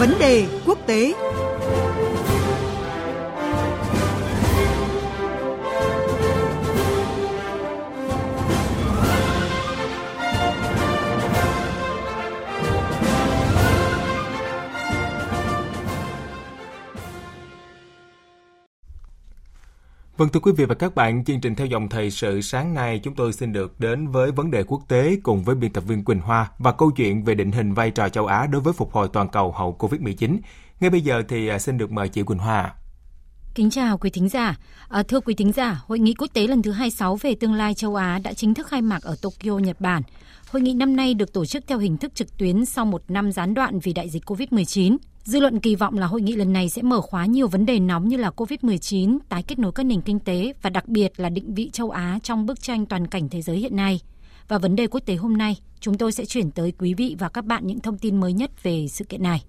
Vấn đề quốc tế. Vâng thưa quý vị và các bạn, chương trình theo dòng thời sự sáng nay chúng tôi xin được đến với vấn đề quốc tế cùng với biên tập viên Quỳnh Hoa và câu chuyện về định hình vai trò châu Á đối với phục hồi toàn cầu hậu Covid-19. Ngay bây giờ thì à, xin được mời chị Quỳnh Hoa. Kính chào quý thính giả. À, thưa quý thính giả, Hội nghị quốc tế lần thứ 26 về tương lai châu Á đã chính thức khai mạc ở Tokyo, Nhật Bản. Hội nghị năm nay được tổ chức theo hình thức trực tuyến sau một năm gián đoạn vì đại dịch COVID-19. Dư luận kỳ vọng là hội nghị lần này sẽ mở khóa nhiều vấn đề nóng như là COVID-19, tái kết nối các nền kinh tế và đặc biệt là định vị châu Á trong bức tranh toàn cảnh thế giới hiện nay. Và vấn đề quốc tế hôm nay, chúng tôi sẽ chuyển tới quý vị và các bạn những thông tin mới nhất về sự kiện này.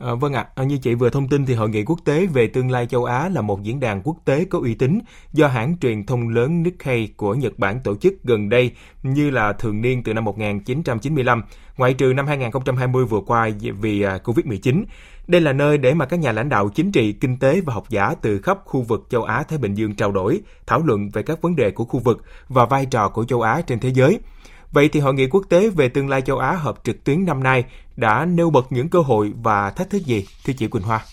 À, vâng ạ, à, như chị vừa thông tin thì Hội nghị quốc tế về tương lai châu Á là một diễn đàn quốc tế có uy tín do hãng truyền thông lớn Nikkei của Nhật Bản tổ chức gần đây như là thường niên từ năm 1995, ngoại trừ năm 2020 vừa qua vì à, Covid-19. Đây là nơi để mà các nhà lãnh đạo chính trị, kinh tế và học giả từ khắp khu vực châu Á Thái Bình Dương trao đổi, thảo luận về các vấn đề của khu vực và vai trò của châu Á trên thế giới. Vậy thì Hội nghị quốc tế về tương lai châu Á họp trực tuyến năm nay đã nêu bật những cơ hội và thách thức gì, thưa chị Quỳnh Hoa?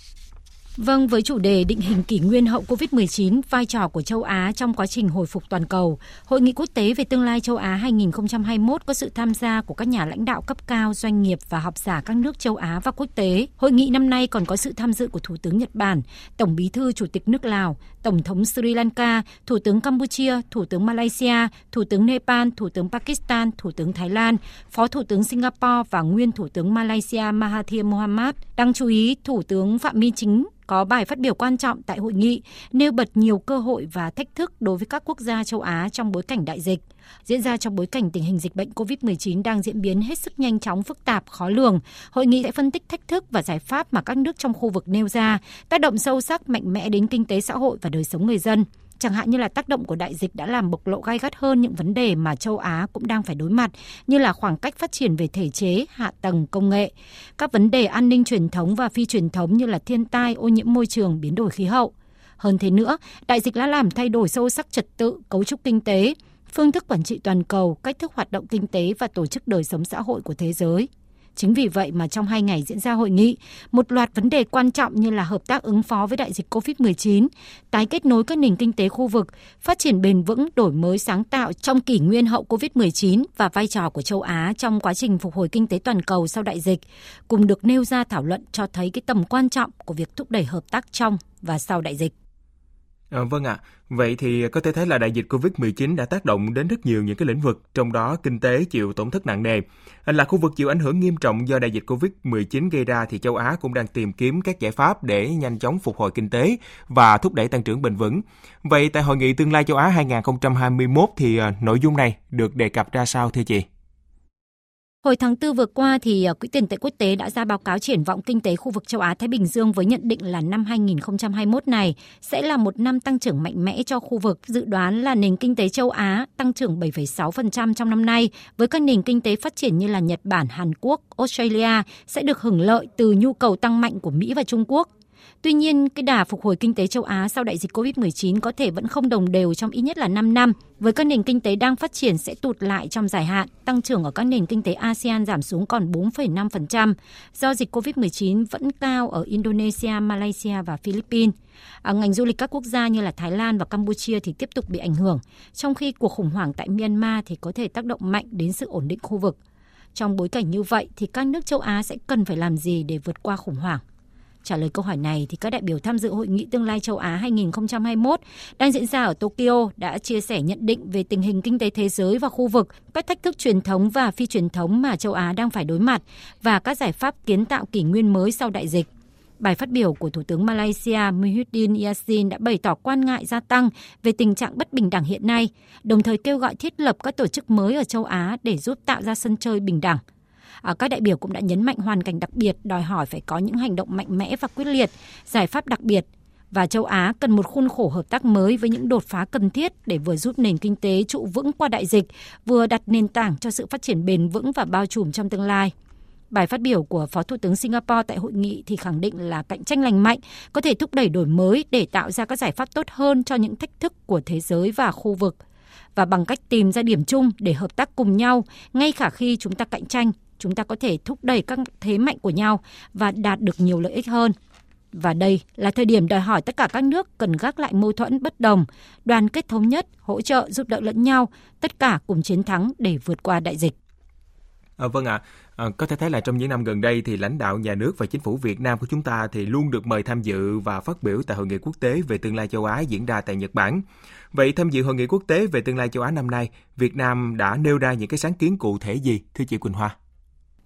Vâng, với chủ đề định hình kỷ nguyên hậu Covid-19, vai trò của châu Á trong quá trình hồi phục toàn cầu, Hội nghị quốc tế về tương lai châu Á 2021 có sự tham gia của các nhà lãnh đạo cấp cao, doanh nghiệp và học giả các nước châu Á và quốc tế. Hội nghị năm nay còn có sự tham dự của Thủ tướng Nhật Bản, Tổng bí thư Chủ tịch nước Lào, Tổng thống Sri Lanka, Thủ tướng Campuchia, Thủ tướng Malaysia, Thủ tướng Nepal, Thủ tướng Pakistan, Thủ tướng Thái Lan, Phó Thủ tướng Singapore và nguyên Thủ tướng Malaysia Mahathir Mohamad. Đáng chú ý, Thủ tướng Phạm Minh Chính có bài phát biểu quan trọng tại hội nghị, nêu bật nhiều cơ hội và thách thức đối với các quốc gia châu Á trong bối cảnh đại dịch. Diễn ra trong bối cảnh tình hình dịch bệnh COVID-19 đang diễn biến hết sức nhanh chóng, phức tạp, khó lường, hội nghị sẽ phân tích thách thức và giải pháp mà các nước trong khu vực nêu ra, tác động sâu sắc mạnh mẽ đến kinh tế xã hội và đời sống người dân chẳng hạn như là tác động của đại dịch đã làm bộc lộ gai gắt hơn những vấn đề mà châu Á cũng đang phải đối mặt, như là khoảng cách phát triển về thể chế, hạ tầng, công nghệ, các vấn đề an ninh truyền thống và phi truyền thống như là thiên tai, ô nhiễm môi trường, biến đổi khí hậu. Hơn thế nữa, đại dịch đã làm thay đổi sâu sắc trật tự, cấu trúc kinh tế, phương thức quản trị toàn cầu, cách thức hoạt động kinh tế và tổ chức đời sống xã hội của thế giới. Chính vì vậy mà trong hai ngày diễn ra hội nghị, một loạt vấn đề quan trọng như là hợp tác ứng phó với đại dịch COVID-19, tái kết nối các nền kinh tế khu vực, phát triển bền vững, đổi mới sáng tạo trong kỷ nguyên hậu COVID-19 và vai trò của châu Á trong quá trình phục hồi kinh tế toàn cầu sau đại dịch, cùng được nêu ra thảo luận cho thấy cái tầm quan trọng của việc thúc đẩy hợp tác trong và sau đại dịch. À, vâng ạ, à. vậy thì có thể thấy là đại dịch Covid-19 đã tác động đến rất nhiều những cái lĩnh vực, trong đó kinh tế chịu tổn thất nặng nề. À, là khu vực chịu ảnh hưởng nghiêm trọng do đại dịch Covid-19 gây ra thì châu Á cũng đang tìm kiếm các giải pháp để nhanh chóng phục hồi kinh tế và thúc đẩy tăng trưởng bền vững. Vậy tại Hội nghị Tương lai châu Á 2021 thì à, nội dung này được đề cập ra sao thưa chị? Hồi tháng 4 vừa qua thì ờ, Quỹ tiền tệ quốc tế đã ra báo cáo triển vọng kinh tế khu vực châu Á Thái Bình Dương với nhận định là năm 2021 này sẽ là một năm tăng trưởng mạnh mẽ cho khu vực. Dự đoán là nền kinh tế châu Á tăng trưởng 7,6% trong năm nay với các nền kinh tế phát triển như là Nhật Bản, Hàn Quốc, Australia sẽ được hưởng lợi từ nhu cầu tăng mạnh của Mỹ và Trung Quốc. Tuy nhiên, cái đà phục hồi kinh tế châu Á sau đại dịch COVID-19 có thể vẫn không đồng đều trong ít nhất là 5 năm. Với các nền kinh tế đang phát triển sẽ tụt lại trong dài hạn, tăng trưởng ở các nền kinh tế ASEAN giảm xuống còn 4,5% do dịch COVID-19 vẫn cao ở Indonesia, Malaysia và Philippines. À, ngành du lịch các quốc gia như là Thái Lan và Campuchia thì tiếp tục bị ảnh hưởng, trong khi cuộc khủng hoảng tại Myanmar thì có thể tác động mạnh đến sự ổn định khu vực. Trong bối cảnh như vậy thì các nước châu Á sẽ cần phải làm gì để vượt qua khủng hoảng? Trả lời câu hỏi này thì các đại biểu tham dự hội nghị tương lai châu Á 2021 đang diễn ra ở Tokyo đã chia sẻ nhận định về tình hình kinh tế thế giới và khu vực, các thách thức truyền thống và phi truyền thống mà châu Á đang phải đối mặt và các giải pháp kiến tạo kỷ nguyên mới sau đại dịch. Bài phát biểu của Thủ tướng Malaysia Muhyiddin Yassin đã bày tỏ quan ngại gia tăng về tình trạng bất bình đẳng hiện nay, đồng thời kêu gọi thiết lập các tổ chức mới ở châu Á để giúp tạo ra sân chơi bình đẳng – À, các đại biểu cũng đã nhấn mạnh hoàn cảnh đặc biệt đòi hỏi phải có những hành động mạnh mẽ và quyết liệt, giải pháp đặc biệt và châu Á cần một khuôn khổ hợp tác mới với những đột phá cần thiết để vừa giúp nền kinh tế trụ vững qua đại dịch, vừa đặt nền tảng cho sự phát triển bền vững và bao trùm trong tương lai. Bài phát biểu của Phó Thủ tướng Singapore tại hội nghị thì khẳng định là cạnh tranh lành mạnh có thể thúc đẩy đổi mới để tạo ra các giải pháp tốt hơn cho những thách thức của thế giới và khu vực. Và bằng cách tìm ra điểm chung để hợp tác cùng nhau, ngay cả khi chúng ta cạnh tranh, chúng ta có thể thúc đẩy các thế mạnh của nhau và đạt được nhiều lợi ích hơn. Và đây là thời điểm đòi hỏi tất cả các nước cần gác lại mâu thuẫn bất đồng, đoàn kết thống nhất, hỗ trợ giúp đỡ lẫn nhau, tất cả cùng chiến thắng để vượt qua đại dịch. À, vâng ạ, à, có thể thấy là trong những năm gần đây thì lãnh đạo nhà nước và chính phủ Việt Nam của chúng ta thì luôn được mời tham dự và phát biểu tại hội nghị quốc tế về tương lai châu Á diễn ra tại Nhật Bản. Vậy tham dự hội nghị quốc tế về tương lai châu Á năm nay, Việt Nam đã nêu ra những cái sáng kiến cụ thể gì, thưa chị Quỳnh Hoa?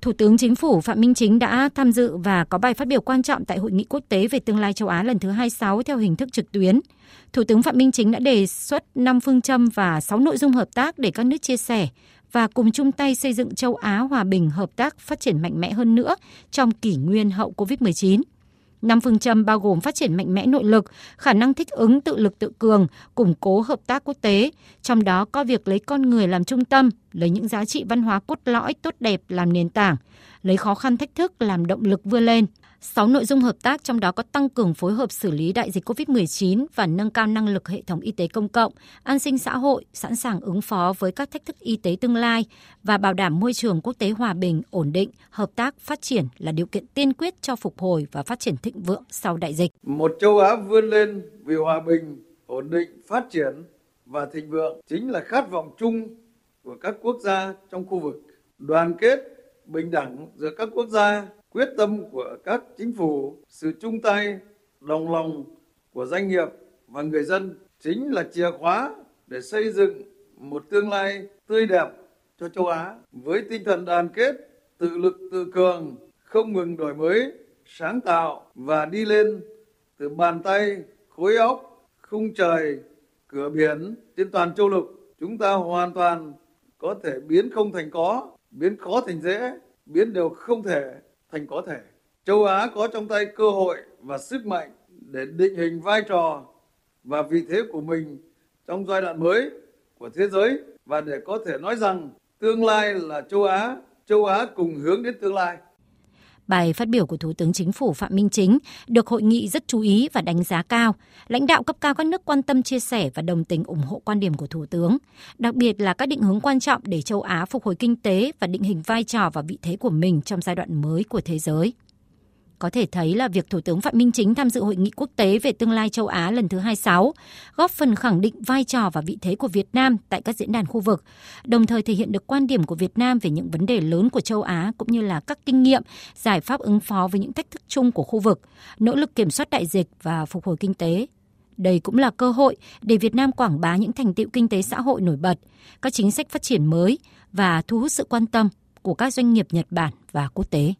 Thủ tướng Chính phủ Phạm Minh Chính đã tham dự và có bài phát biểu quan trọng tại Hội nghị quốc tế về tương lai châu Á lần thứ 26 theo hình thức trực tuyến. Thủ tướng Phạm Minh Chính đã đề xuất 5 phương châm và 6 nội dung hợp tác để các nước chia sẻ và cùng chung tay xây dựng châu Á hòa bình, hợp tác, phát triển mạnh mẽ hơn nữa trong kỷ nguyên hậu COVID-19. Năm phương châm bao gồm phát triển mạnh mẽ nội lực, khả năng thích ứng tự lực tự cường, củng cố hợp tác quốc tế, trong đó có việc lấy con người làm trung tâm, lấy những giá trị văn hóa cốt lõi tốt đẹp làm nền tảng, lấy khó khăn thách thức làm động lực vươn lên – 6 nội dung hợp tác trong đó có tăng cường phối hợp xử lý đại dịch COVID-19 và nâng cao năng lực hệ thống y tế công cộng, an sinh xã hội, sẵn sàng ứng phó với các thách thức y tế tương lai và bảo đảm môi trường quốc tế hòa bình, ổn định, hợp tác, phát triển là điều kiện tiên quyết cho phục hồi và phát triển thịnh vượng sau đại dịch. Một châu Á vươn lên vì hòa bình, ổn định, phát triển và thịnh vượng chính là khát vọng chung của các quốc gia trong khu vực. Đoàn kết, bình đẳng giữa các quốc gia quyết tâm của các chính phủ, sự chung tay, đồng lòng của doanh nghiệp và người dân chính là chìa khóa để xây dựng một tương lai tươi đẹp cho châu Á với tinh thần đoàn kết, tự lực tự cường, không ngừng đổi mới, sáng tạo và đi lên từ bàn tay, khối óc, khung trời, cửa biển trên toàn châu lục. Chúng ta hoàn toàn có thể biến không thành có, biến khó thành dễ, biến điều không thể thành có thể. Châu Á có trong tay cơ hội và sức mạnh để định hình vai trò và vị thế của mình trong giai đoạn mới của thế giới và để có thể nói rằng tương lai là châu Á, châu Á cùng hướng đến tương lai. Bài phát biểu của Thủ tướng Chính phủ Phạm Minh Chính được hội nghị rất chú ý và đánh giá cao. Lãnh đạo cấp cao các nước quan tâm chia sẻ và đồng tình ủng hộ quan điểm của Thủ tướng, đặc biệt là các định hướng quan trọng để châu Á phục hồi kinh tế và định hình vai trò và vị thế của mình trong giai đoạn mới của thế giới. Có thể thấy là việc Thủ tướng Phạm Minh Chính tham dự hội nghị quốc tế về tương lai châu Á lần thứ 26 góp phần khẳng định vai trò và vị thế của Việt Nam tại các diễn đàn khu vực, đồng thời thể hiện được quan điểm của Việt Nam về những vấn đề lớn của châu Á cũng như là các kinh nghiệm, giải pháp ứng phó với những thách thức chung của khu vực, nỗ lực kiểm soát đại dịch và phục hồi kinh tế. Đây cũng là cơ hội để Việt Nam quảng bá những thành tiệu kinh tế xã hội nổi bật, các chính sách phát triển mới và thu hút sự quan tâm của các doanh nghiệp Nhật Bản và quốc tế.